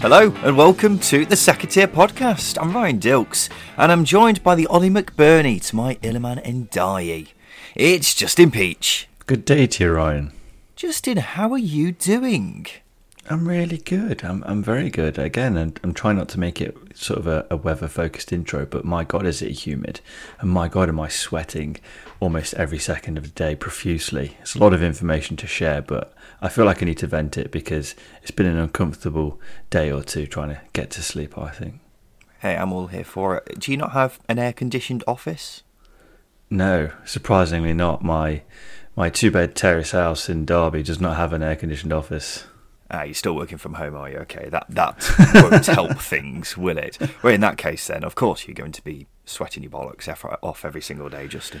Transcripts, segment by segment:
Hello and welcome to the Second Tier Podcast. I'm Ryan Dilks and I'm joined by the Oli McBurnie to my Iliman Ndiaye. It's Justin Peach. Good day to you, Ryan. Justin, how are you doing? I'm really good. I'm I'm very good. Again, I'm, I'm trying not to make it sort of a, a weather focused intro, but my God, is it humid? And my God, am I sweating almost every second of the day profusely? It's a lot of information to share, but I feel like I need to vent it because it's been an uncomfortable day or two trying to get to sleep. I think. Hey, I'm all here for it. Do you not have an air conditioned office? No, surprisingly not. My my two bed terrace house in Derby does not have an air conditioned office. Ah, you're still working from home, are you? Okay, that that won't help things, will it? Well, in that case, then, of course, you're going to be sweating your bollocks off every single day, Justin.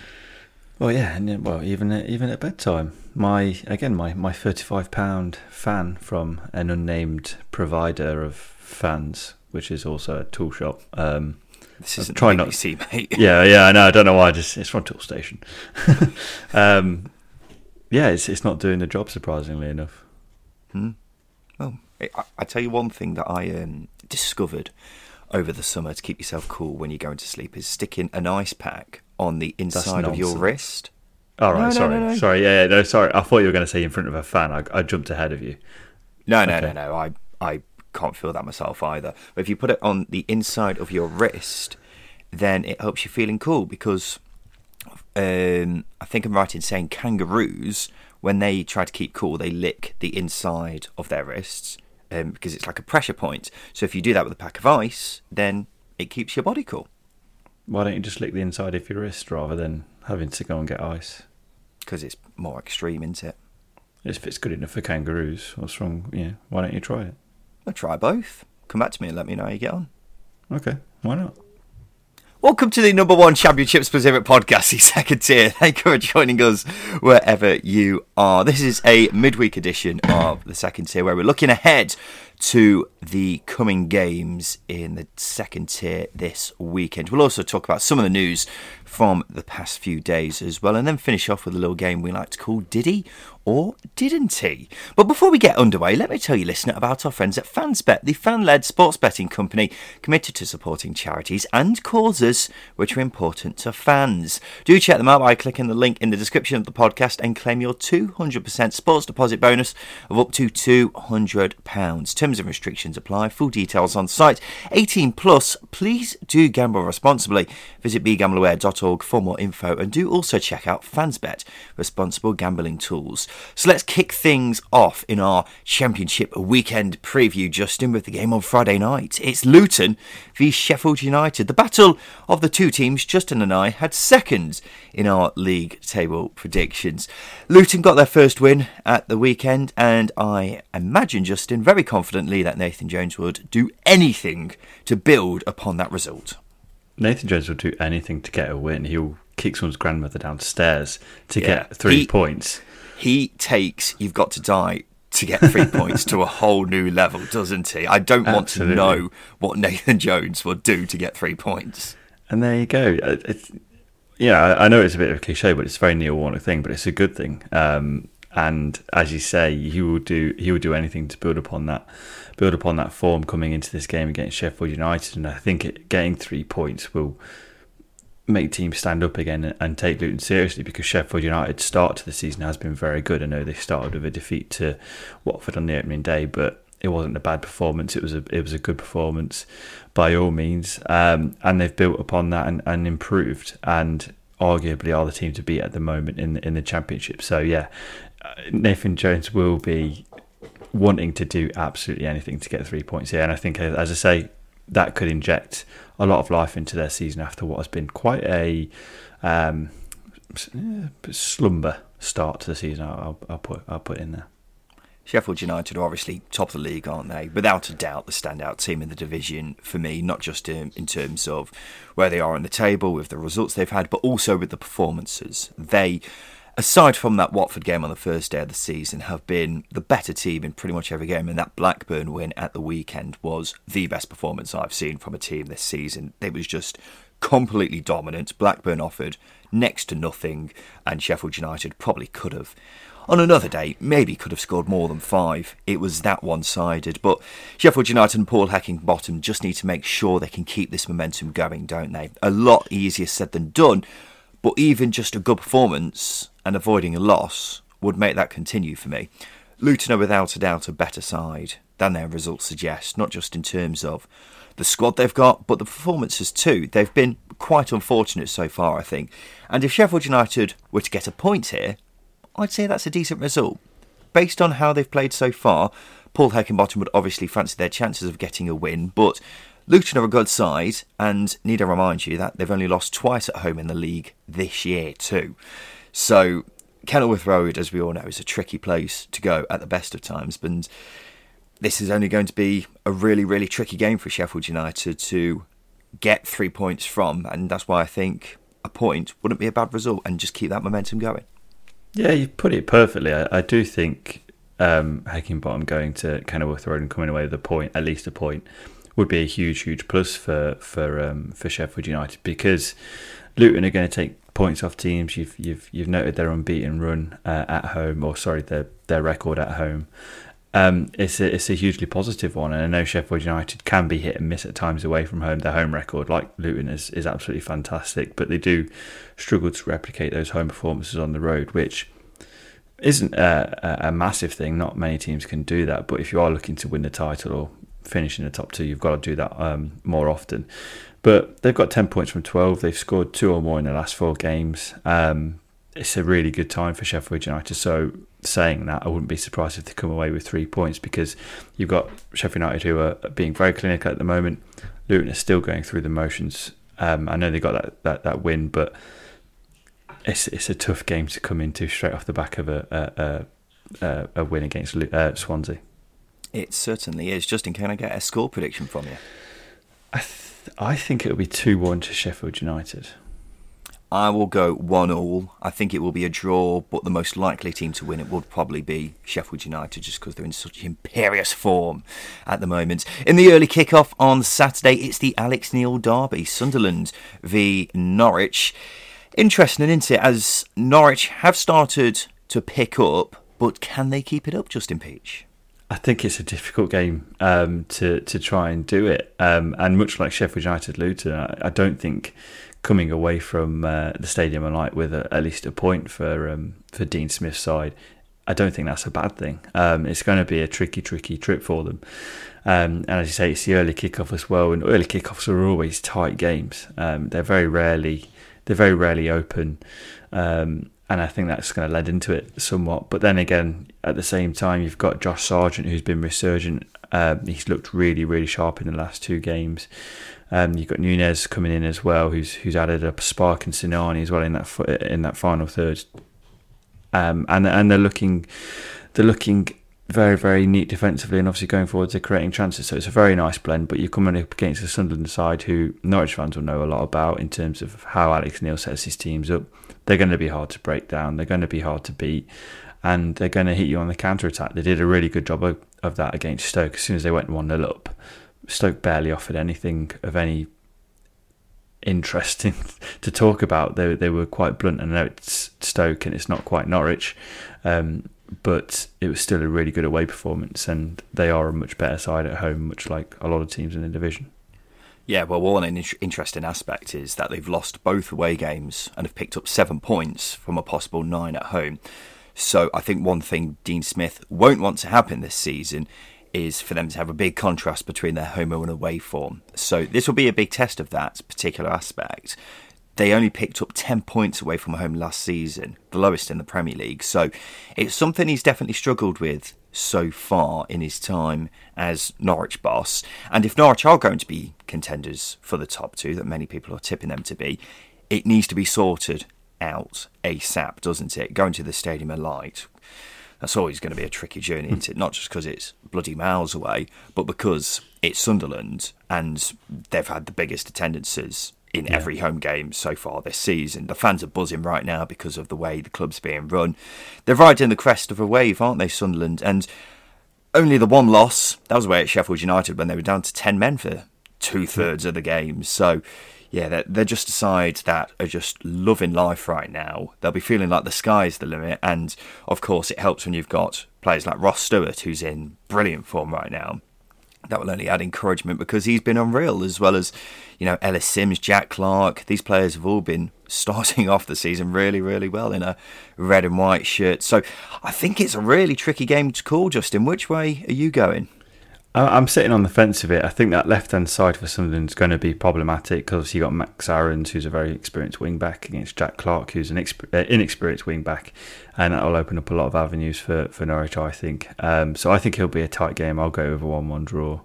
Well, yeah, and uh, well, even at, even at bedtime, my again my my thirty five pound fan from an unnamed provider of fans, which is also a tool shop. Um, This isn't trying not- to see, mate. yeah, yeah, I know. I don't know why. I just it's from Tool Station. um, yeah, it's it's not doing the job surprisingly enough. Well, I, I tell you one thing that I um, discovered over the summer to keep yourself cool when you're going to sleep is sticking an ice pack on the inside of your wrist. All right, No, sorry, no, no. sorry. Yeah, yeah, no, sorry. I thought you were going to say in front of a fan. I, I jumped ahead of you. No, no, Okay. no, no. I I can't feel that myself either. But if you put it on the inside of your wrist, then it helps you feeling cool because um, I think I'm right in saying kangaroos when they try to keep cool, they lick the inside of their wrists um, because it's like a pressure point. So if you do that with a pack of ice, then it keeps your body cool Why don't you just lick the inside of your wrist rather than having to go and get ice? because it's more extreme, isn't it? If it's good enough for kangaroos, what's wrong? Yeah, why don't you try it? I'll try both. Come back to me and let me know how you get on. Okay, why not? Welcome to the number one championship specific podcast, the second tier. Thank you for joining us wherever you are. This is a midweek edition of the second tier where we're looking ahead to the coming games in the second tier this weekend. We'll also talk about some of the news from the past few days as well, and then finish off with a little game we like to call Diddy or Didn't He? But before we get underway, let me tell you, listener, about our friends at Fansbet, the fan led sports betting company committed to supporting charities and causes which are important to fans. Do check them out by clicking the link in the description of the podcast and claim your 200% sports deposit bonus of up to £200. Terms and restrictions apply. Full details on site. 18 plus. Please do gamble responsibly. Visit begambleaware.org for more info and do also check out Fansbet, responsible gambling tools. So let's kick things off in our championship weekend preview, Justin, with the game on Friday night. It's Luton v Sheffield United. The battle of the two teams, Justin and I, had second in our league table predictions. Luton got their first win at the weekend, and I imagine, Justin, very confidently that Nathan Jones would do anything to build upon that result. Nathan Jones will do anything to get a win. He'll kick someone's grandmother downstairs to Yeah. get three He- points. he takes you've got to die to get three points to a whole new level, doesn't he? I don't want Absolutely. to know what Nathan Jones will do to get three points. And there you go. It's, yeah, I I know it's a bit of a cliche, but it's a very Neil Warnock thing, but it's a good thing. Um, and as you say, he will do he will do anything to build upon that, build upon that form coming into this game against Sheffield United. And I think it, getting three points will make teams stand up again and, and take Luton seriously because Sheffield United's start to the season has been very good. I know they started with a defeat to Watford on the opening day, but it wasn't a bad performance. It was a it was a good performance by all means, um, and they've built upon that and, and improved, and arguably are the team to beat at the moment in in the championship. So yeah, Nathan Jones will be wanting to do absolutely anything to get three points here, and I think as I say, that could inject a lot of life into their season after what has been quite a um, slumber start to the season. I'll, I'll put I'll put in there. Sheffield United are obviously top of the league, aren't they? Without a doubt, the standout team in the division for me, not just in, in terms of where they are on the table with the results they've had, but also with the performances. They, aside from that Watford game on the first day of the season, have been the better team in pretty much every game. And that Blackburn win at the weekend was the best performance I've seen from a team this season. It was just completely dominant. Blackburn offered next to nothing, and Sheffield United probably could have on another day, maybe could have scored more than five. It was that one sided. But Sheffield United and Paul Heckingbottom just need to make sure they can keep this momentum going, don't they? A lot easier said than done, but even just a good performance and avoiding a loss would make that continue for me. Luton are without a doubt a better side than their results suggest, not just in terms of the squad they've got, but the performances too. They've been quite unfortunate so far, I think. And if Sheffield United were to get a point here, I'd say that's a decent result. Based on how they've played so far, Paul Heckingbottom would obviously fancy their chances of getting a win, but Luton are a good side, and need I remind you that they've only lost twice at home in the league this year, too. So, Kenilworth Road, as we all know, is a tricky place to go at the best of times, and this is only going to be a really, really tricky game for Sheffield United to get three points from, and that's why I think a point wouldn't be a bad result and just keep that momentum going. Yeah, you put it perfectly. I, I do think um, Heckingbottom going to Kenilworth Road and coming away with a point, at least a point, would be a huge, huge plus for for um, for Sheffield United because Luton are going to take points off teams. You've you've you've noted their unbeaten run uh, at home, or sorry, their their record at home. Um, it's a it's a hugely positive one, and I know Sheffield United can be hit and miss at times away from home. Their home record, like Luton, is is absolutely fantastic, but they do struggle to replicate those home performances on the road, which isn't a, a massive thing. Not many teams can do that, but if you are looking to win the title or finish in the top two, you've got to do that um, more often. But they've got ten points from twelve. They've scored two or more in the last four games. Um, it's a really good time for Sheffield United. So saying that, I wouldn't be surprised if they come away with three points because you've got Sheffield United who are being very clinical at the moment. Luton is still going through the motions. Um, I know they got that, that, that win, but it's it's a tough game to come into straight off the back of a a, a, a win against uh, Swansea. It certainly is. Justin, can I get a score prediction from you? I th- I think it'll be two one to Sheffield United. I will go one all. I think it will be a draw, but the most likely team to win it would probably be Sheffield United, just because they're in such imperious form at the moment. In the early kick-off on Saturday, it's the Alex Neil derby, Sunderland v Norwich. Interesting, isn't it? As Norwich have started to pick up, but can they keep it up, Justin Peach? I think it's a difficult game um, to to try and do it, um, and much like Sheffield United, Luton, I, I don't think coming away from uh, the Stadium of Light with a, at least a point for um, for Dean Smith's side, I don't think that's a bad thing. Um, it's going to be a tricky, tricky trip for them. Um, and as you say, it's the early kickoff as well, and early kickoffs are always tight games. Um, they're very rarely they're very rarely open, um, and I think that's going to lead into it somewhat. But then again, at the same time, you've got Josh Sargent who's been resurgent. Um, he's looked really, really sharp in the last two games. Um, you've got Nunez coming in as well, who's who's added a spark and Sinani as well in that in that final third. Um, and and they're looking they're looking very very neat defensively, and obviously going forward they're creating chances. So it's a very nice blend. But you're coming up against the Sunderland side, who Norwich fans will know a lot about in terms of how Alex Neil sets his teams up. They're going to be hard to break down. They're going to be hard to beat, and they're going to hit you on the counter attack. They did a really good job of, of that against Stoke. As soon as they went one 0 up, Stoke barely offered anything of any interesting to talk about. They they were quite blunt. I know it's Stoke and it's not quite Norwich, um, but it was still a really good away performance, and they are a much better side at home, much like a lot of teams in the division. Yeah, well, one interesting aspect is that they've lost both away games and have picked up seven points from a possible nine at home. So I think one thing Dean Smith won't want to happen this season is for them to have a big contrast between their home and away form. So this will be a big test of that particular aspect. They only picked up 10 points away from home last season, the lowest in the Premier League. So it's something he's definitely struggled with so far in his time as Norwich boss. And if Norwich are going to be contenders for the top two, that many people are tipping them to be, it needs to be sorted out ASAP, doesn't it? Going to the Stadium of Light. That's always going to be a tricky journey, isn't it? Not just because it's bloody miles away, but because it's Sunderland and they've had the biggest attendances in yeah. every home game so far this season. The fans are buzzing right now because of the way the club's being run. They're riding the crest of a wave, aren't they, Sunderland? And only the one loss, that was away at Sheffield United when they were down to 10 men for two thirds of the game. So, yeah, they're, they're just a side that are just loving life right now. They'll be feeling like the sky's the limit. And of course, it helps when you've got players like Ross Stewart, who's in brilliant form right now that will only add encouragement because he's been unreal, as well as, you know, Ellis Simms, Jack Clarke. These players have all been starting off the season really, really well in a red and white shirt. So I think it's a really tricky game to call, Justin. Which way are you going? I'm sitting on the fence of it. I think that left hand side for Sunderland is going to be problematic because you got Max Aarons, who's a very experienced wing back, against Jack Clarke, who's an uh, inexperienced wing back, and that will open up a lot of avenues for, for Norwich, I think. Um, so I think it'll be a tight game. I'll go with a 1 1 draw.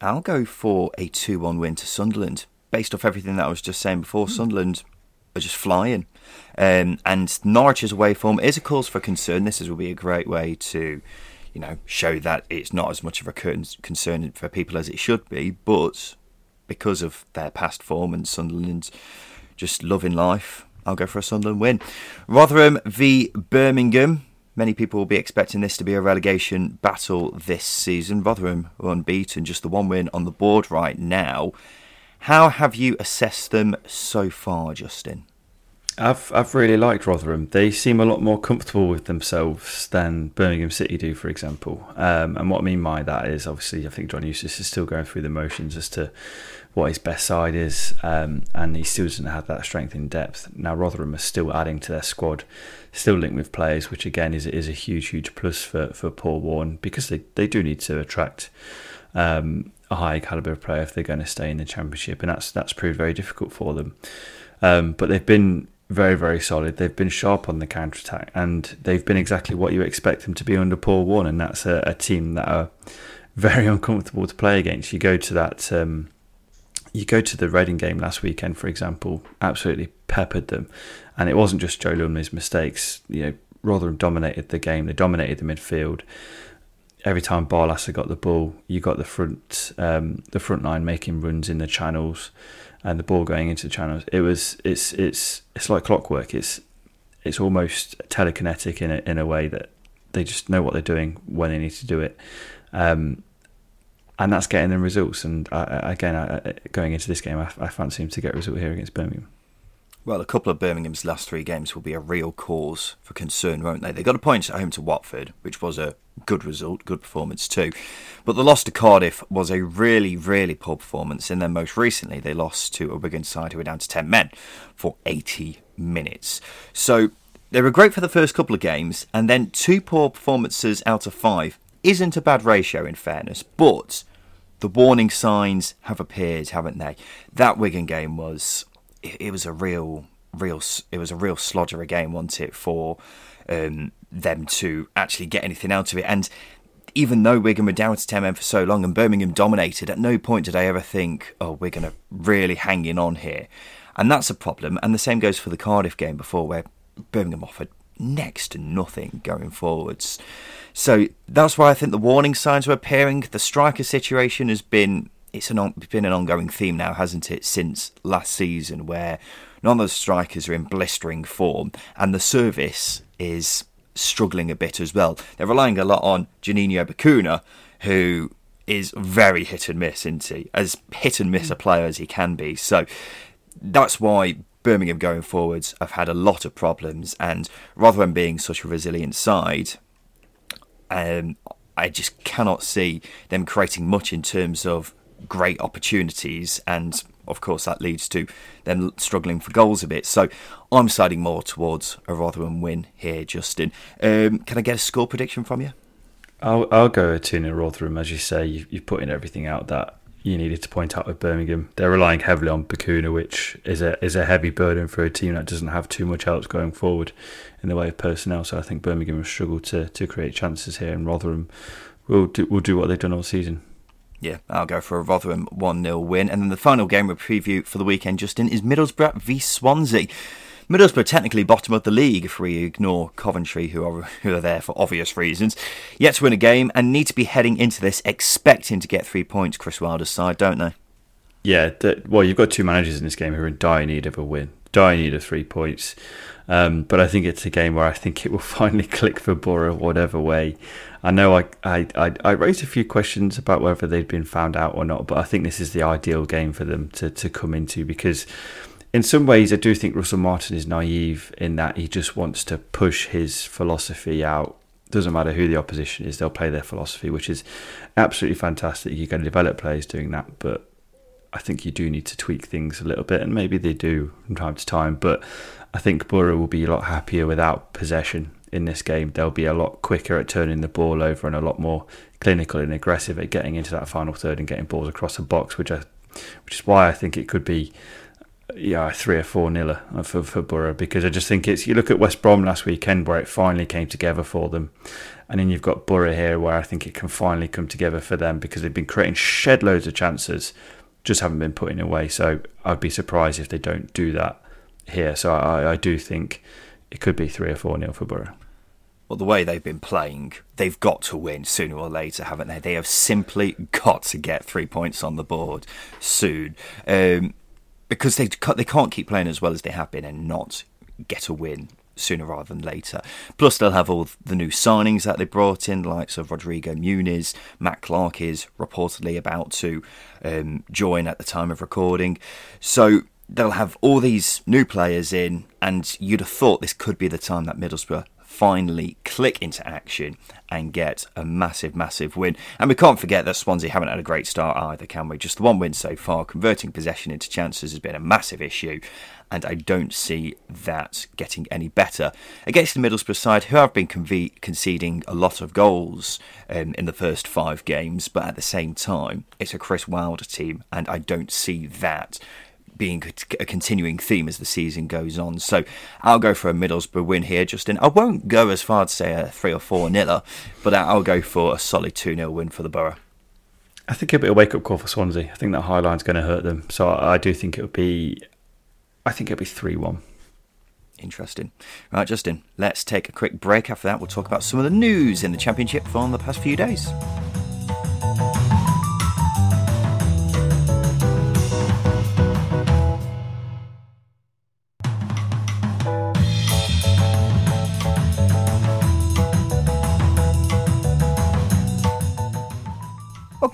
I'll go for a 2 1 win to Sunderland. Based off everything that I was just saying before, Sunderland are just flying. Um, and Norwich's away form is a cause for concern. This will be a great way to you know, show that it's not as much of a concern for people as it should be. But because of their past form and Sunderland's just loving life, I'll go for a Sunderland win. Rotherham v Birmingham. Many people will be expecting this to be a relegation battle this season. Rotherham are unbeaten, just the one win on the board right now. How have you assessed them so far, Justin? I've I've really liked Rotherham. They seem a lot more comfortable with themselves than Birmingham City do, for example. Um, and what I mean by that is, obviously, I think John Eustace is still going through the motions as to what his best side is, um, and he still doesn't have that strength in depth. Now Rotherham are still adding to their squad, still linked with players, which again is is a huge huge plus for for Paul Warne because they they do need to attract. Um, a high caliber player if they're going to stay in the championship, and that's that's proved very difficult for them. Um, but they've been very, very solid. They've been sharp on the counter attack, and they've been exactly what you expect them to be under Paul Warne, and that's a, a team that are very uncomfortable to play against. You go to that, um, you go to the Reading game last weekend, for example, absolutely peppered them, and it wasn't just Joe Lumley's mistakes. You know, Rotherham dominated the game. They dominated the midfield. Every time Barlaser got the ball, you got the front, um, the front line making runs in the channels and the ball going into the channels. It was it's it's it's like clockwork. It's it's almost telekinetic in a, in a way that they just know what they're doing when they need to do it, um, and that's getting them results. And I, again, I, going into this game, I, I fancy him to get a result here against Birmingham. Well, a couple of Birmingham's last three games will be a real cause for concern, won't they? They got a point at home to Watford, which was a good result, good performance too. But the loss to Cardiff was a really, really poor performance. And then most recently, they lost to a Wigan side who were down to 10 men for 80 minutes. So they were great for the first couple of games, and then two poor performances out of five isn't a bad ratio in fairness, but the warning signs have appeared, haven't they? That Wigan game was it, it was a real, real, it was a real slodger game, wasn't it, for um, them to actually get anything out of it. And even though Wigan were down to 10 men for so long and Birmingham dominated, at no point did I ever think, oh, we're going to really hang in on here. And that's a problem. And the same goes for the Cardiff game before, where Birmingham offered next to nothing going forwards. So that's why I think the warning signs were appearing. The striker situation has been it's an on, been an ongoing theme now, hasn't it, since last season, where none of the strikers are in blistering form, and the service is struggling a bit as well. They're relying a lot on Juninho Bacuna, who is very hit and miss, isn't he? As hit and miss a player as he can be. So that's why Birmingham going forwards have had a lot of problems, and rather than being such a resilient side, um, I just cannot see them creating much in terms of great opportunities, and of course that leads to them struggling for goals a bit. So I'm siding more towards a Rotherham win here, Justin. Um, can I get a score prediction from you? I'll I'll go a two 0 Rotherham. As you say, you, you've put in everything out that you needed to point out with Birmingham. They're relying heavily on Bacuna, which is a is a heavy burden for a team that doesn't have too much else going forward in the way of personnel. So I think Birmingham will struggle to, to create chances here, and Rotherham will do, will do what they've done all season. Yeah, I'll go for a Rotherham 1 0 win. And then the final game we preview for the weekend, Justin, is Middlesbrough v Swansea. Middlesbrough technically bottom of the league if we ignore Coventry, who are who are there for obvious reasons. Yet to win a game and need to be heading into this expecting to get three points. Chris Wilder's side, don't they? Yeah, well, you've got two managers in this game who are in dire need of a win, dire need of three points. Um, but I think it's a game where I think it will finally click for Boro, whatever way. I know I, I, I, I, raised a few questions about whether they'd been found out or not, but I think this is the ideal game for them to, to come into because, in some ways, I do think Russell Martin is naive in that he just wants to push his philosophy out. Doesn't matter who the opposition is, they'll play their philosophy, which is absolutely fantastic. You're going to develop players doing that, but I think you do need to tweak things a little bit, and maybe they do from time to time. But I think Boro will be a lot happier without possession in this game. They'll be a lot quicker at turning the ball over and a lot more clinical and aggressive at getting into that final third and getting balls across the box, which I, which is why I think it could be yeah, three or four nil uh, for for Boro because I just think it's you look at West Brom last weekend where it finally came together for them, and then you've got Boro here where I think it can finally come together for them because they've been creating shed loads of chances, just haven't been putting away. So I'd be surprised if they don't do that here. So I, I do think it could be three or four nil for Boro. Well, the way they've been playing, they've got to win sooner or later, haven't they? They have simply got to get three points on the board soon, um, because they they can't keep playing as well as they have been and not get a win sooner rather than later. Plus, they'll have all the new signings that they brought in, likes of Rodrigo Muniz. Matt Clarke is reportedly about to um, join at the time of recording. So they'll have all these new players in, and you'd have thought this could be the time that Middlesbrough finally click into action and get a massive, massive win. And we can't forget that Swansea haven't had a great start either, can we? Just the one win so far. Converting possession into chances has been a massive issue, and I don't see that getting any better. Against the Middlesbrough side, who have been conve- conceding a lot of goals um, in the first five games, but at the same time, it's a Chris Wilder team, and I don't see that being a continuing theme as the season goes on. So I'll go for a Middlesbrough win here, Justin. I won't go as far to say a 3 or 4 nil, but I'll go for a solid 2 0 win for the Boro. I think it'll be a wake up call for Swansea. I think that high line's going to hurt them. So I do think it'll be, I think it'll be 3 1. Interesting. Right, Justin, let's take a quick break. After that, we'll talk about some of the news in the Championship from the past few days.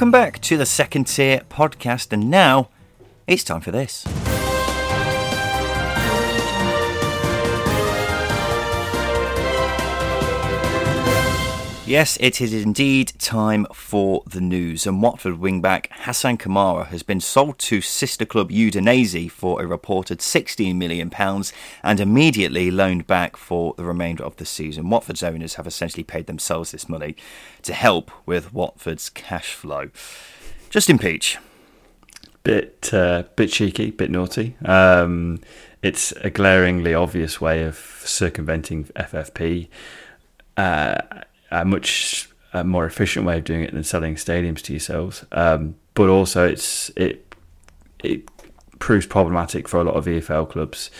Welcome back to the second tier podcast, and now it's time for this. Yes, it is indeed time for the news. And Watford wingback Hassan Kamara has been sold to sister club Udinese for a reported £16 million and immediately loaned back for the remainder of the season. Watford's owners have essentially paid themselves this money to help with Watford's cash flow. Justin Peach. Bit, uh, bit cheeky, bit naughty. Um, it's a glaringly obvious way of circumventing FFP. Uh, a much a more efficient way of doing it than selling stadiums to yourselves. Um, but also, it's it it proves problematic for a lot of EFL clubs,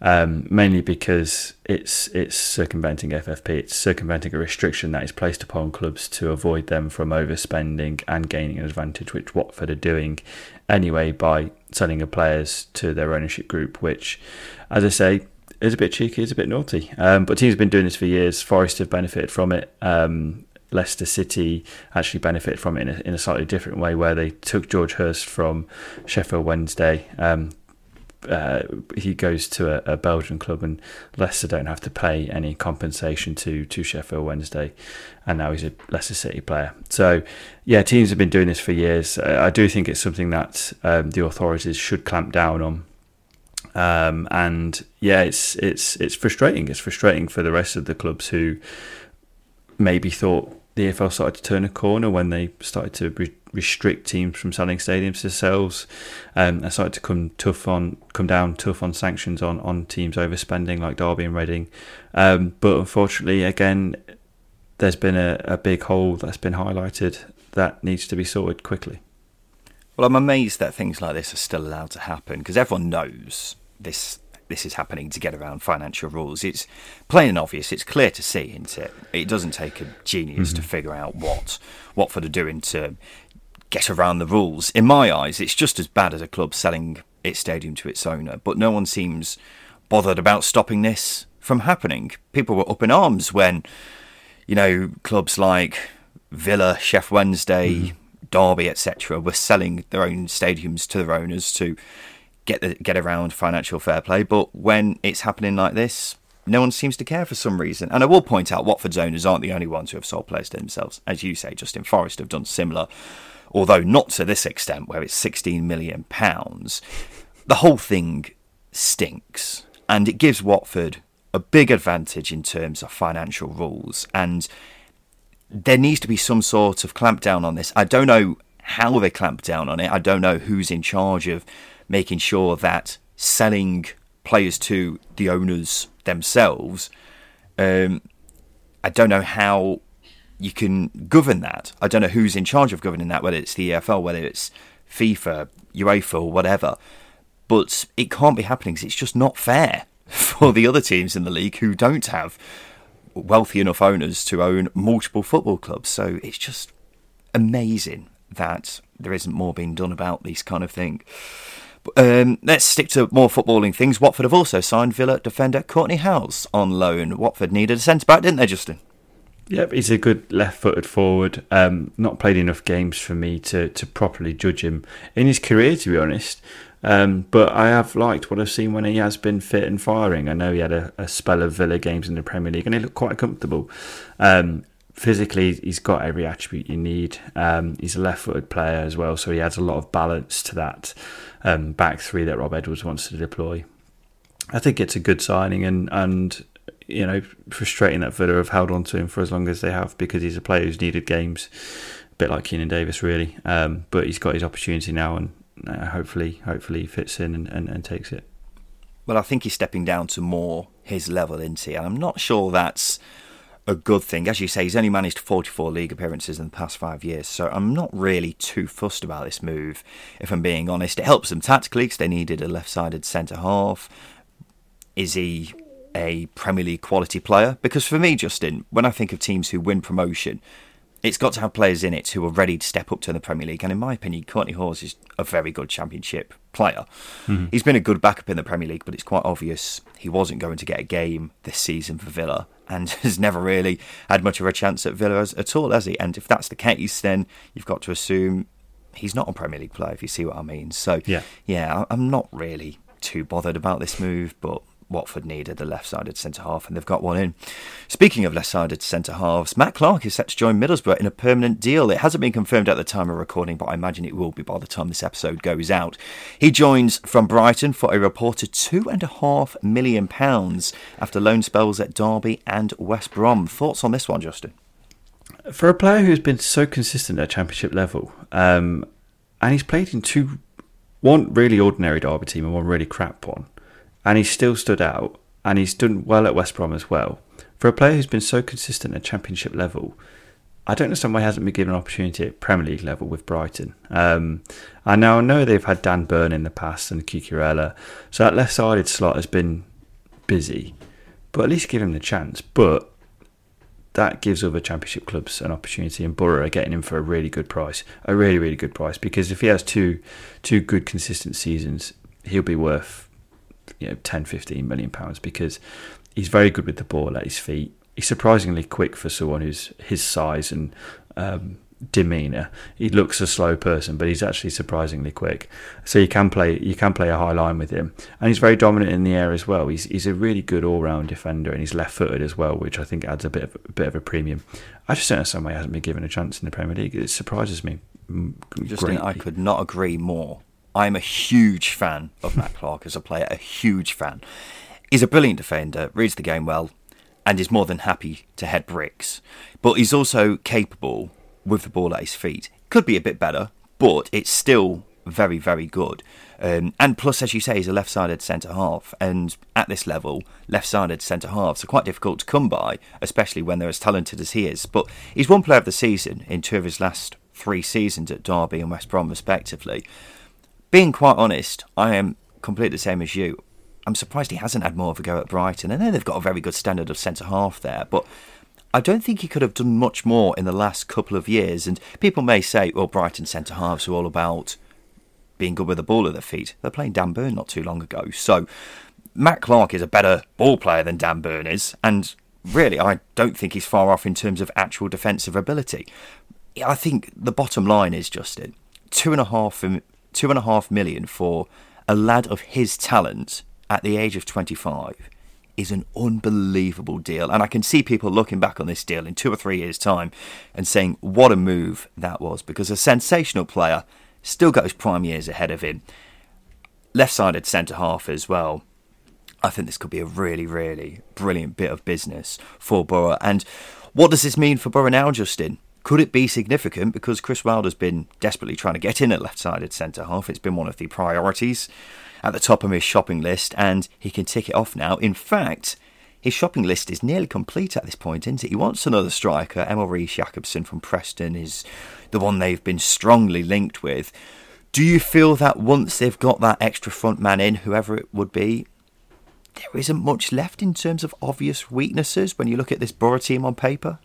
um, mainly because it's it's circumventing FFP. It's circumventing a restriction that is placed upon clubs to avoid them from overspending and gaining an advantage, which Watford are doing anyway by selling the players to their ownership group, which, as I say, is a bit cheeky, is a bit naughty. Um, but teams have been doing this for years. Forest have benefited from it. Um, Leicester City actually benefited from it in a, in a, slightly different way, where they took George Hirst from Sheffield Wednesday. Um, uh, he goes to a, a, Belgian club, and Leicester don't have to pay any compensation to to Sheffield Wednesday, and now he's a Leicester City player. So, yeah, teams have been doing this for years. I do think it's something that um, the authorities should clamp down on um, and yeah, it's it's it's frustrating. It's frustrating for the rest of the clubs who maybe thought the EFL started to turn a corner when they started to re- restrict teams from selling stadiums themselves, um, and started to come tough on, come down tough on sanctions on, on teams overspending like Derby and Reading. Um, but unfortunately, again, there's been a, a big hole that's been highlighted that needs to be sorted quickly. Well, I'm amazed that things like this are still allowed to happen because everyone knows this this is happening to get around financial rules. It's plain and obvious. It's clear to see, isn't it? It doesn't take a genius mm-hmm. to figure out what Watford are doing to get around the rules. In my eyes, it's just as bad as a club selling its stadium to its owner, but no one seems bothered about stopping this from happening. People were up in arms when, you know, clubs like Villa, Sheff Wednesday, mm-hmm. Derby, etc., were selling their own stadiums to their owners to get the, get around financial fair play. But when it's happening like this, no one seems to care for some reason. And I will point out Watford's owners aren't the only ones who have sold players to themselves. As you say, Justin Forest have done similar, although not to this extent, where it's £16 million. The whole thing stinks. And it gives Watford a big advantage in terms of financial rules. And there needs to be some sort of clampdown on this. I don't know how they clamp down on it. I don't know who's in charge of making sure that selling players to the owners themselves, um, I don't know how you can govern that. I don't know who's in charge of governing that, whether it's the EFL, whether it's FIFA, UEFA, or whatever. But it can't be happening because it's just not fair for the other teams in the league who don't have wealthy enough owners to own multiple football clubs. So it's just amazing that there isn't more being done about this kind of thing. Um, let's stick to more footballing things. Watford have also signed Villa defender Kortney Hause on loan. Watford needed a centre back, didn't they, Justin? Yep, he's a good left-footed forward. Um, not played enough games for me to, to properly judge him in his career, to be honest. Um, but I have liked what I've seen when he has been fit and firing. I know he had a, a spell of Villa games in the Premier League, and he looked quite comfortable. Um, physically, he's got every attribute you need. Um, he's a left-footed player as well, so he adds a lot of balance to that um, back three that Rob Edwards wants to deploy. I think it's a good signing, and and you know, frustrating that Villa have held on to him for as long as they have because he's a player who's needed games, a bit like Keinan Davis, really. Um, but he's got his opportunity now, and uh, hopefully, hopefully, he fits in and, and, and takes it. Well, I think he's stepping down to more his level, isn't he? And I'm not sure that's a good thing. As you say, he's only managed 44 league appearances in the past five years, so I'm not really too fussed about this move, if I'm being honest. It helps them tactically because they needed a left sided centre half. Is he a Premier League quality player? Because for me, Justin, when I think of teams who win promotion, it's got to have players in it who are ready to step up to the Premier League. And in my opinion, Kortney Hause is a very good Championship player. Mm-hmm. He's been a good backup in the Premier League, but it's quite obvious he wasn't going to get a game this season for Villa and has never really had much of a chance at Villa as, at all, has he? And if that's the case, then you've got to assume he's not a Premier League player, if you see what I mean. So, yeah, yeah I'm not really too bothered about this move, but Watford needed a left sided centre half, and they've got one in. Speaking of left sided centre halves, Matt Clarke is set to join Middlesbrough in a permanent deal. It hasn't been confirmed at the time of recording, but I imagine it will be by the time this episode goes out. He joins from Brighton for a reported £2.5 million after loan spells at Derby and West Brom. Thoughts on this one, Justin? For a player who's been so consistent at championship level, um, and he's played in two, one really ordinary Derby team and one really crap one and he's still stood out, and he's done well at West Brom as well. For a player who's been so consistent at Championship level, I don't understand why he hasn't been given an opportunity at Premier League level with Brighton. Um, I now know they've had Dan Burn in the past and Cucurella, so that left-sided slot has been busy, but at least give him the chance. But that gives other Championship clubs an opportunity, and Boro are getting him for a really good price, a really really good price. Because if he has two two good consistent seasons, he'll be worth you know 10 15 million pounds because he's very good with the ball at his feet. He's surprisingly quick for someone who's his size and um, demeanor. He looks a slow person but he's actually surprisingly quick. So you can play you can play a high line with him. And he's very dominant in the air as well. He's, he's a really good all-round defender and he's left-footed as well which I think adds a bit of a bit of a premium. I just don't know some way he hasn't been given a chance in the Premier League. It surprises me. Justin, I could not agree more I'm a huge fan of Matt Clarke as a player, a huge fan. He's a brilliant defender, reads the game well, and is more than happy to head bricks. But he's also capable with the ball at his feet. Could be a bit better, but it's still very, very good. Um, and plus, as you say, he's a left sided centre half. And at this level, left sided centre halves are quite difficult to come by, especially when they're as talented as he is. But he's one player of the season in two of his last three seasons at Derby and West Brom, respectively. Being quite honest, I am completely the same as you. I'm surprised he hasn't had more of a go at Brighton. I know they've got a very good standard of centre half there, but I don't think he could have done much more in the last couple of years. And people may say, well, Brighton centre halves are all about being good with the ball at their feet. They're playing Dan Burn not too long ago. So Matt Clarke is a better ball player than Dan Burn is. And really, I don't think he's far off in terms of actual defensive ability. I think the bottom line is, Justin, two and a half, two and a half million for a lad of his talent at the age of 25 is an unbelievable deal. And I can see people looking back on this deal in two or three years' time and saying, what a move that was, because a sensational player still got his prime years ahead of him. Left sided centre half as well. I think this could be a really, really brilliant bit of business for Boro. And what does this mean for Boro now, Justin? Could it be significant? Because Chris Wilder's been desperately trying to get in at left sided centre half. It's been one of the priorities at the top of his shopping list, and he can tick it off now. In fact, his shopping list is nearly complete at this point, isn't it? He wants another striker. Emil Riis Jakobsen from Preston is the one they've been strongly linked with. Do you feel that once they've got that extra front man in, whoever it would be, there isn't much left in terms of obvious weaknesses when you look at this Boro team on paper?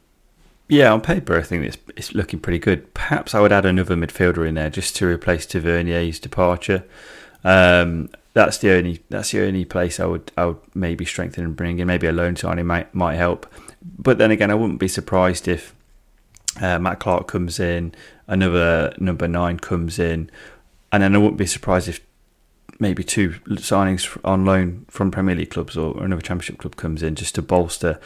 Yeah, on paper, I think it's, it's looking pretty good. Perhaps I would add another midfielder in there just to replace Tavernier's departure. Um, that's the only that's the only place I would I would maybe strengthen and bring in. Maybe a loan signing might might help. But then again, I wouldn't be surprised if uh, Matt Clarke comes in, another number nine comes in, and then I wouldn't be surprised if maybe two signings on loan from Premier League clubs or another Championship club comes in just to bolster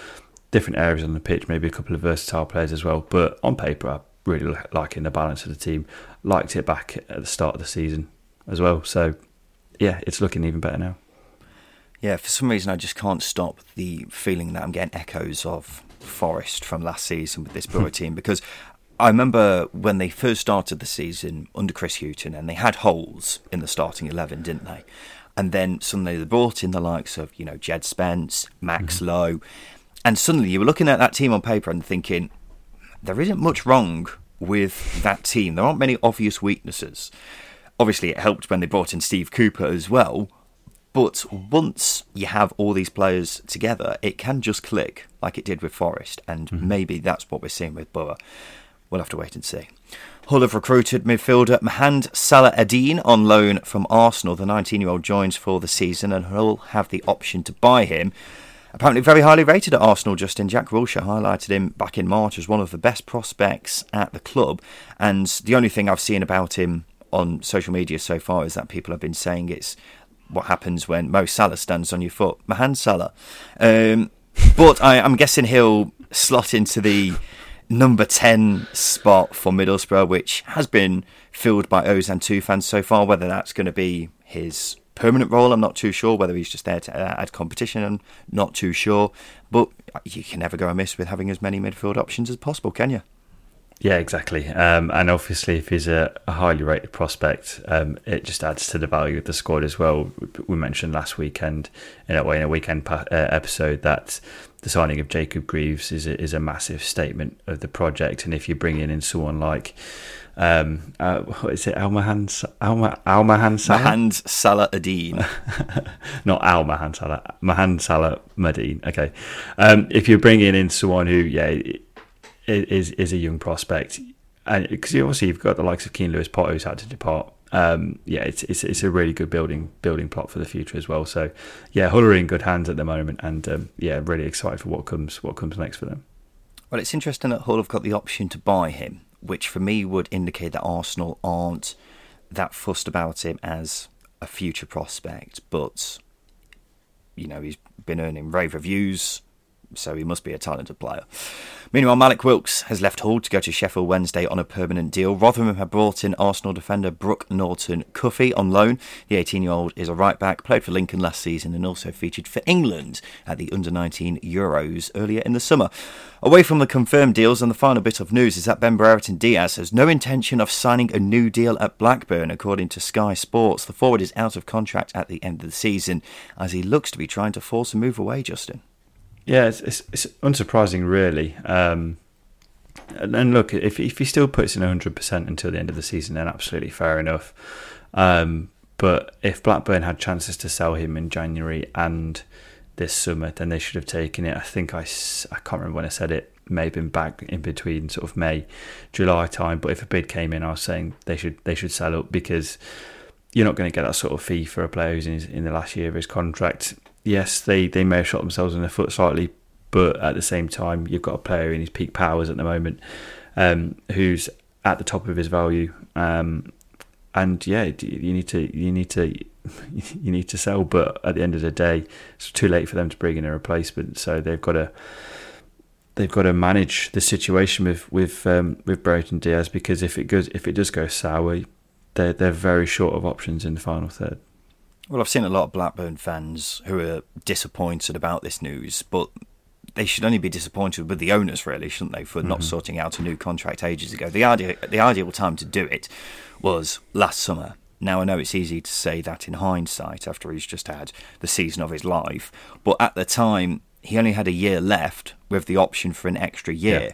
different areas on the pitch. Maybe a couple of versatile players as well. But on paper, I really liking the balance of the team. Liked it back at the start of the season as well. So yeah, it's looking even better now. Yeah, for some reason I just can't stop the feeling that I'm getting echoes of Forest from last season with this Boro team because I remember when they first started the season under Chris Hughton and they had holes in the starting 11, didn't they? And then suddenly they brought in the likes of, you know, Jed Spence, Max mm-hmm. Lowe. And suddenly you were looking at that team on paper and thinking, there isn't much wrong with that team. There aren't many obvious weaknesses. Obviously, it helped when they brought in Steve Cooper as well. But once you have all these players together, it can just click like it did with Forest, and mm-hmm. maybe that's what we're seeing with Boro. We'll have to wait and see. Hull have recruited midfielder Mahand Salah Eddine on loan from Arsenal. The 19 year old joins for the season, and Hull have the option to buy him. Apparently, very highly rated at Arsenal, Justin. Jack Wilshere highlighted him back in March as one of the best prospects at the club. And the only thing I've seen about him on social media so far is that people have been saying it's what happens when Mo Salah stands on your foot, Mohamed Salah. Um, but I, am guessing he'll slot into the number 10 spot for Middlesbrough, which has been filled by Ozan Tufan so far. Whether that's going to be his permanent role, I'm not too sure. Whether he's just there to add competition, I'm not too sure. But you can never go amiss with having as many midfield options as possible, can you? Yeah, exactly. Um, and obviously, if he's a, a highly rated prospect, um, it just adds to the value of the squad as well. We mentioned last weekend, in a way, in a weekend pa- uh, episode, that the signing of Jacob Greaves is a, is a massive statement of the project. And if you're bringing in someone like, um, uh, what is it, Almahan Alma, Almahan Salah? Mahand Salah Adine. Not Almahan Salah, Mahan Salah Madine. Okay. Um, if you're bringing in someone who, yeah, is is a young prospect, and because obviously you've got the likes of Keane Lewis Potter who's had to depart. Um, yeah, it's, it's it's a really good building building plot for the future as well. So yeah, Hull are in good hands at the moment, and um, yeah, really excited for what comes what comes next for them. Well, it's interesting that Hull have got the option to buy him, which for me would indicate that Arsenal aren't that fussed about him as a future prospect. But you know, he's been earning rave reviews so he must be a talented player. Meanwhile, Mallik Wilks has left Hull to go to Sheffield Wednesday on a permanent deal. Rotherham have brought in Arsenal defender Brooke Norton Cuffy on loan. The 18 year old is a right back, played for Lincoln last season, and also featured for England at the Under 19 Euros earlier in the summer. Away from the confirmed deals, and the final bit of news is that Ben Brereton Diaz has no intention of signing a new deal at Blackburn, according to Sky Sports. The forward is out of contract at the end of the season as he looks to be trying to force a move away, Justin. Yeah, it's, it's, it's unsurprising, really. Um, and, and, look, if if he still puts in 100% until the end of the season, then absolutely fair enough. Um, but if Blackburn had chances to sell him in January and this summer, then they should have taken it. I think I, I can't remember when I said it. May have been back in between sort of May, July time. But if a bid came in, I was saying they should they should sell up because you're not going to get that sort of fee for a player who's in, his, in the last year of his contract yes, they, they may have shot themselves in the foot slightly, but at the same time, you've got a player in his peak powers at the moment um, who's at the top of his value. Um, and yeah, you need to you need to you need to sell, but at the end of the day, it's too late for them to bring in a replacement. So they've got to they've got to manage the situation with with um, with Brereton Diaz because if it goes if it does go sour, they're they're very short of options in the final third. Well, I've seen a lot of Blackburn fans who are disappointed about this news, but they should only be disappointed with the owners, really, shouldn't they, for mm-hmm. not sorting out a new contract ages ago? The ideal, the ideal time to do it was last summer. Now, I know it's easy to say that in hindsight after he's just had the season of his life, but at the time, he only had a year left with the option for an extra year. Yeah.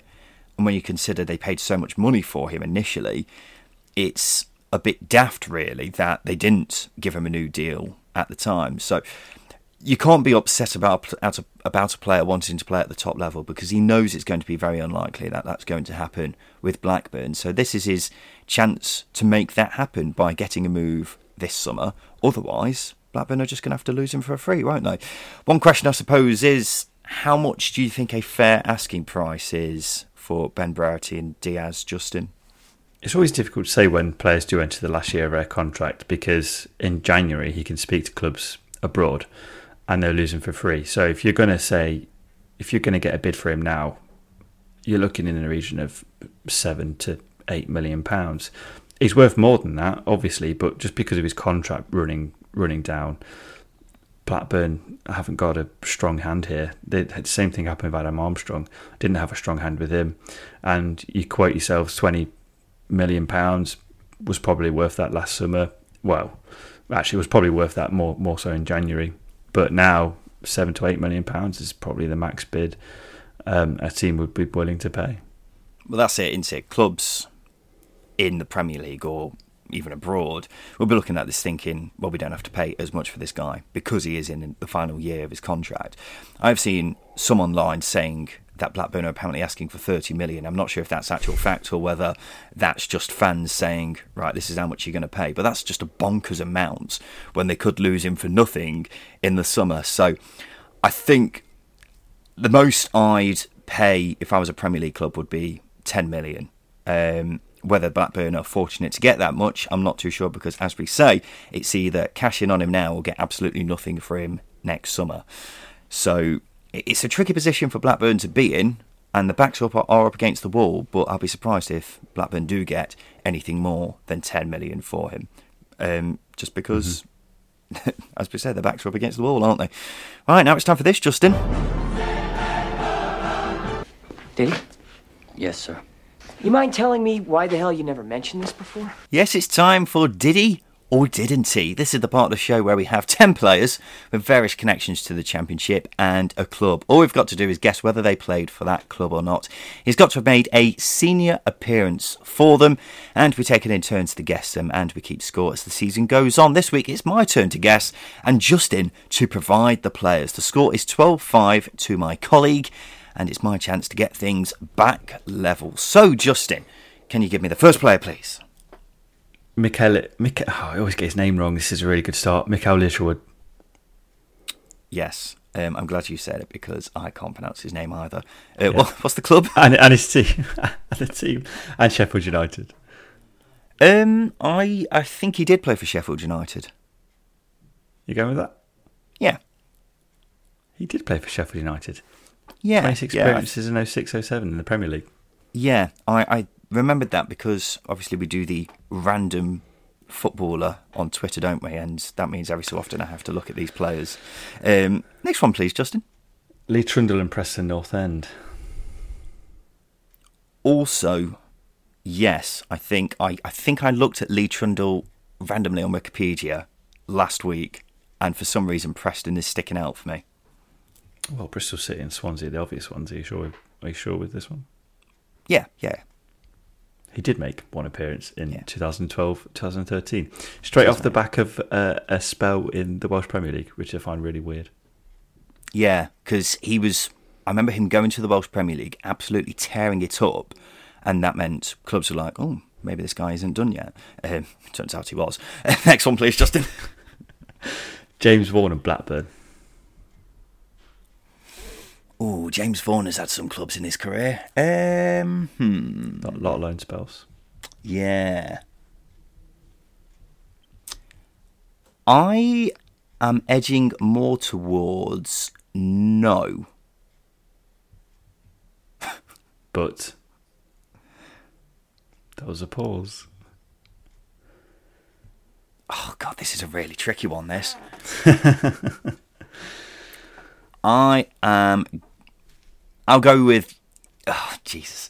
And when you consider they paid so much money for him initially, it's a bit daft, really, that they didn't give him a new deal at the time. So you can't be upset about about a player wanting to play at the top level because he knows it's going to be very unlikely that that's going to happen with Blackburn. So this is his chance to make that happen by getting a move this summer. Otherwise, Blackburn are just going to have to lose him for a free, won't they? One question, I suppose, is how much do you think a fair asking price is for Ben Brereton and Diaz, Justin? It's always difficult to say when players do enter the last year of their contract because in January he can speak to clubs abroad and they'll lose him for free. So if you're going to say, if you're going to get a bid for him now, you're looking in the region of seven to eight million pounds. He's worth more than that, obviously, but just because of his contract running running down, Blackburn haven't got a strong hand here. They, the same thing happened with Adam Armstrong. Didn't have a strong hand with him, and you quote yourselves twenty million pounds was probably worth that last summer. Well, actually, it was probably worth that more more so in January. But now, seven to eight million pounds is probably the max bid um, a team would be willing to pay. Well, that's it, isn't it? Clubs in the Premier League or even abroad will be looking at this thinking, well, we don't have to pay as much for this guy because he is in the final year of his contract. I've seen some online saying that Blackburn are apparently asking for 30 million. I'm not sure if that's actual fact or whether that's just fans saying, right, this is how much you're going to pay. But that's just a bonkers amount when they could lose him for nothing in the summer. So I think the most I'd pay if I was a Premier League club would be 10 million. Um, whether Blackburn are fortunate to get that much, I'm not too sure because, as we say, it's either cash in on him now or get absolutely nothing for him next summer. So it's a tricky position for Blackburn to be in, and the backs up are up against the wall. But I'll be surprised if Blackburn do get anything more than 10 million for him, um, just because, mm-hmm. as we said, the backs are up against the wall, aren't they? All right, now it's time for this, Justin. Did he? Yes, sir. You mind telling me why the hell you never mentioned this before? Yes, it's time for Did He Oh, or didn't he? This is the part of the show where we have 10 players with various connections to the championship and a club. All we've got to do is guess whether they played for that club or not. He's got to have made a senior appearance for them, and we take it in turns to guess them, and we keep score as the season goes on. This week it's my turn to guess, and Justin to provide the players. The score is 12 5 to my colleague, and it's my chance to get things back level. So, Justin, can you give me the first player, please? Michael, Michael oh, I always get his name wrong. This is a really good start. Mikele Leigertwood. Yes, um, I'm glad you said it because I can't pronounce his name either. Uh, yeah. what, what's the club? And, and his team, and the team, and Sheffield United. Um, I I think he did play for Sheffield United. You going with that? Yeah, he did play for Sheffield United. Yeah, 26 yeah, appearances in 06 07 in the Premier League. Yeah, I, I remembered that because obviously we do the random footballer on Twitter, don't we? And that means every so often I have to look at these players. Um, next one, please, Justin. Lee Trundle and Preston North End. Also, yes, I think I, I think I looked at Lee Trundle randomly on Wikipedia last week, and for some reason Preston is sticking out for me. Well, Bristol City and Swansea, the obvious ones. Are you sure? Are you sure with this one? Yeah, yeah. He did make one appearance in Yeah. 2012, 2013, straight off the back of uh, a spell in the Welsh Premier League, which I find really weird. Yeah, because he was. I remember him going to the Welsh Premier League, absolutely tearing it up, and that meant clubs were like, "Oh, maybe this guy isn't done yet." Um, turns out he was. Next one, please, Justin. James Vaughan and Blackburn. Oh, James Vaughan has had some clubs in his career. Um, hmm. Not a lot of loan spells. Yeah. I am edging more towards no. But there was a pause. Oh god, this is a really tricky one. This. I am. I'll go with. Oh Jesus!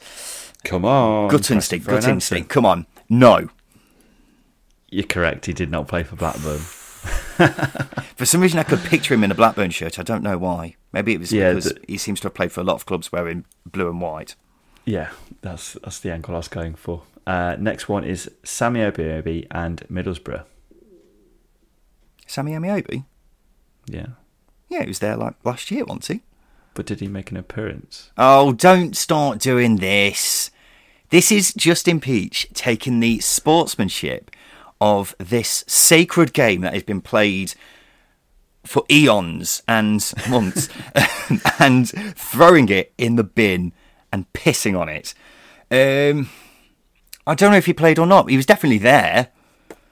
Come on. Gut instinct. an Gut answer. instinct. Come on. No. You're correct. He did not play for Blackburn. For some reason, I could picture him in a Blackburn shirt. I don't know why. Maybe it was Yeah, because the- he seems to have played for a lot of clubs wearing blue and white. Yeah, that's that's the angle I was going for. Uh, next one is Sammy Obiobi and Middlesbrough. Sammy Ameobi. Yeah, Yeah, he was there like last year, wasn't he? But did he make an appearance? Oh, don't start doing this. This is Justin Peach taking the sportsmanship of this sacred game that has been played for eons and months and throwing it in the bin and pissing on it. Um, I don't know if he played or not. He was definitely there.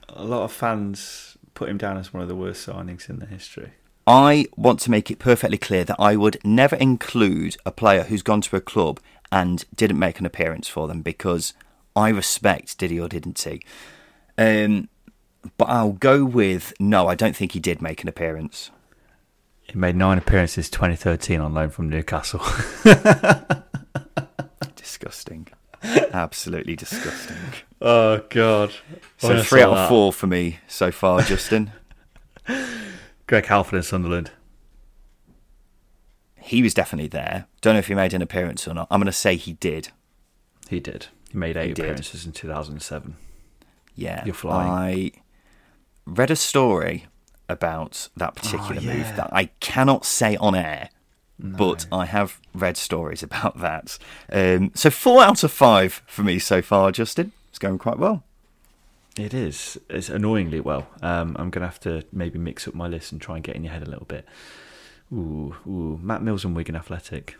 A lot of fans put him down as one of the worst signings in the history. I want to make it perfectly clear that I would never include a player who's gone to a club and didn't make an appearance for them because I respect did he or didn't he. Um, but I'll go with no. I don't think he did make an appearance. He made nine appearances 2013 on loan from Newcastle. Disgusting, absolutely disgusting. oh God! So three out of four for me so far, Justin. Greg Halford in Sunderland. He was definitely there. Don't know if he made an appearance or not. I'm going to say he did. He did. He made eight did. appearances in 2007. Yeah, You're flying. I read a story about that particular Oh, yeah. move that I cannot say on air, but I have read stories about that. Um, so four out of five for me so far, Justin. It's going quite well. It is. It's annoyingly well. Um, I'm going to have to maybe mix up my list and try and get in your head a little bit. Ooh, ooh. Matt Mills and Wigan Athletic.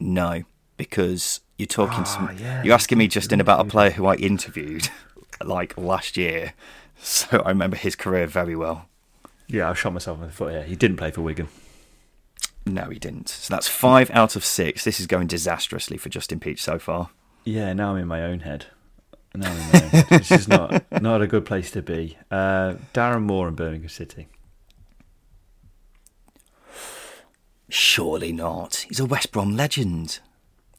No, because you're talking. Ah, some, yeah, you're asking me, Justin, about a player who I interviewed like last year. So I remember his career very well. Yeah, I shot myself in the foot here. He didn't play for Wigan. No, he didn't. So that's five out of six. This is going disastrously for Justin Peach so far. Yeah, now I'm in my own head. Now I'm in my own head. This is not not a good place to be. Uh, Darren Moore in Birmingham City. Surely not. He's a West Brom legend.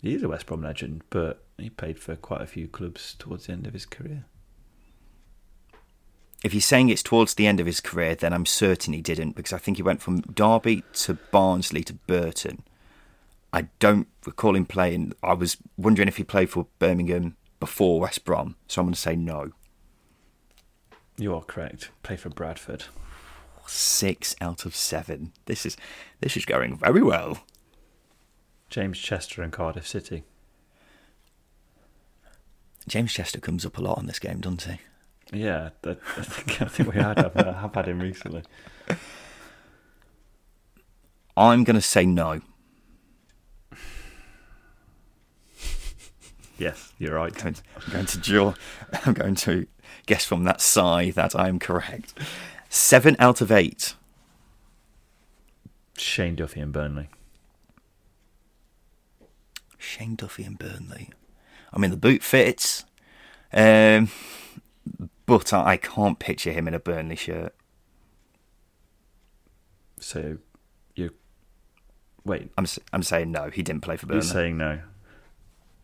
He is a West Brom legend, but he played for quite a few clubs towards the end of his career. If you're saying it's towards the end of his career, then I'm certain he didn't because I think he went from Derby to Barnsley to Burton. I don't recall him playing. I was wondering if he played for Birmingham before West Brom, so I'm going to say no. You are correct. Play for Bradford. Six out of seven. This is this is going very well. James Chester and Cardiff City. James Chester comes up a lot on this game, doesn't he? Yeah, I, think, I think we had have, have had him recently. I'm going to say no. Yes, you're right. I'm going to draw. I'm going to guess from that sigh that I am correct. Seven out of eight. Shane Duffy and Burnley. Shane Duffy and Burnley. I mean, the boot fits, um, but I, can't picture him in a Burnley shirt. So you wait. I'm I'm saying no. He didn't play for Burnley. You're saying no.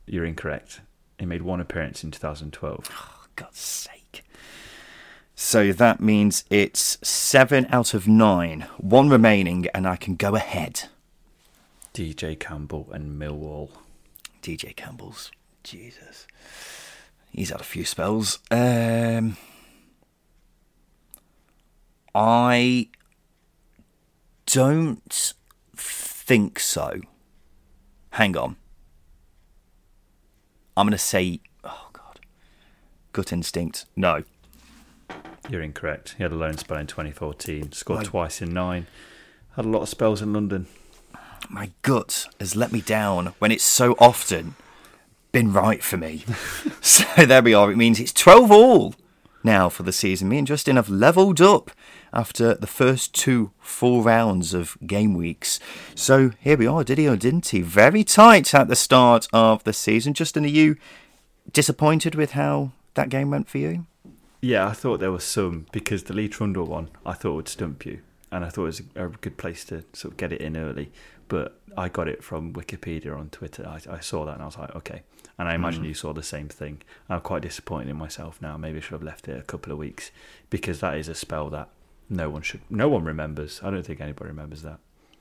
You're incorrect. He made one appearance in 2012. For God's sake. So that means it's seven out of nine, one remaining, and I can go ahead. DJ Campbell and Millwall. DJ Campbell's. Jesus. He's had a few spells. Um, I don't think so. Hang on. I'm going to say, oh God, gut instinct. No. You're incorrect. He had a loan spell in 2014. Scored Right. twice in nine. Had a lot of spells in London. My gut has let me down when it's so often been right for me. so there we are. It means it's 12 all now for the season. Me and Justin have levelled up after the first two full rounds of game weeks. So here we are, did he or didn't he? Very tight at the start of the season. Justin, are you disappointed with how that game went for you? Yeah, I thought there was some because the Lee Trundle one I thought would stump you, and I thought it was a good place to sort of get it in early. But I got it from Wikipedia on Twitter. I, I saw that and I was like, okay. And I imagine hmm. you saw the same thing. I'm quite disappointed in myself now. Maybe I should have left it a couple of weeks because that is a spell that no one should, no one remembers. I don't think anybody remembers that.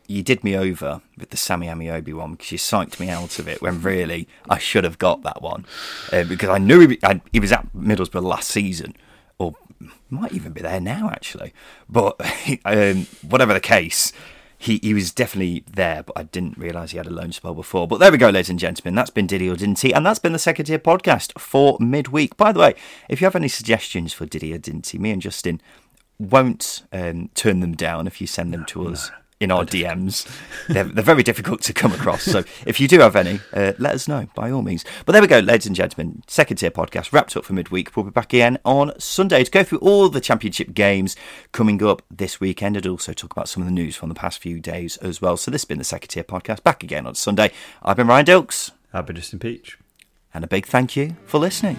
you did me over with the Sammy Ameobi one because you psyched me out of it when really I should have got that one uh, because I knew he, I, he was at Middlesbrough last season or might even be there now actually. But um, whatever the case, he, he was definitely there, but I didn't realise he had a loan spell before. But there we go, ladies and gentlemen. That's been Did He or Didn't He? And that's been the Second Tier Podcast for midweek. By the way, if you have any suggestions for Did He or Didn't He, me and Justin won't um, turn them down if you send them to us in our DMs. They're, they're very difficult to come across. So if you do have any, uh, let us know by all means. But there we go, ladies and gentlemen. Second tier podcast wrapped up for midweek. We'll be back again on Sunday to go through all the championship games coming up this weekend and also talk about some of the news from the past few days as well. So this has been the second tier podcast back again on Sunday. I've been Ryan Dilks I've been Justin Peach. and a big thank you for listening.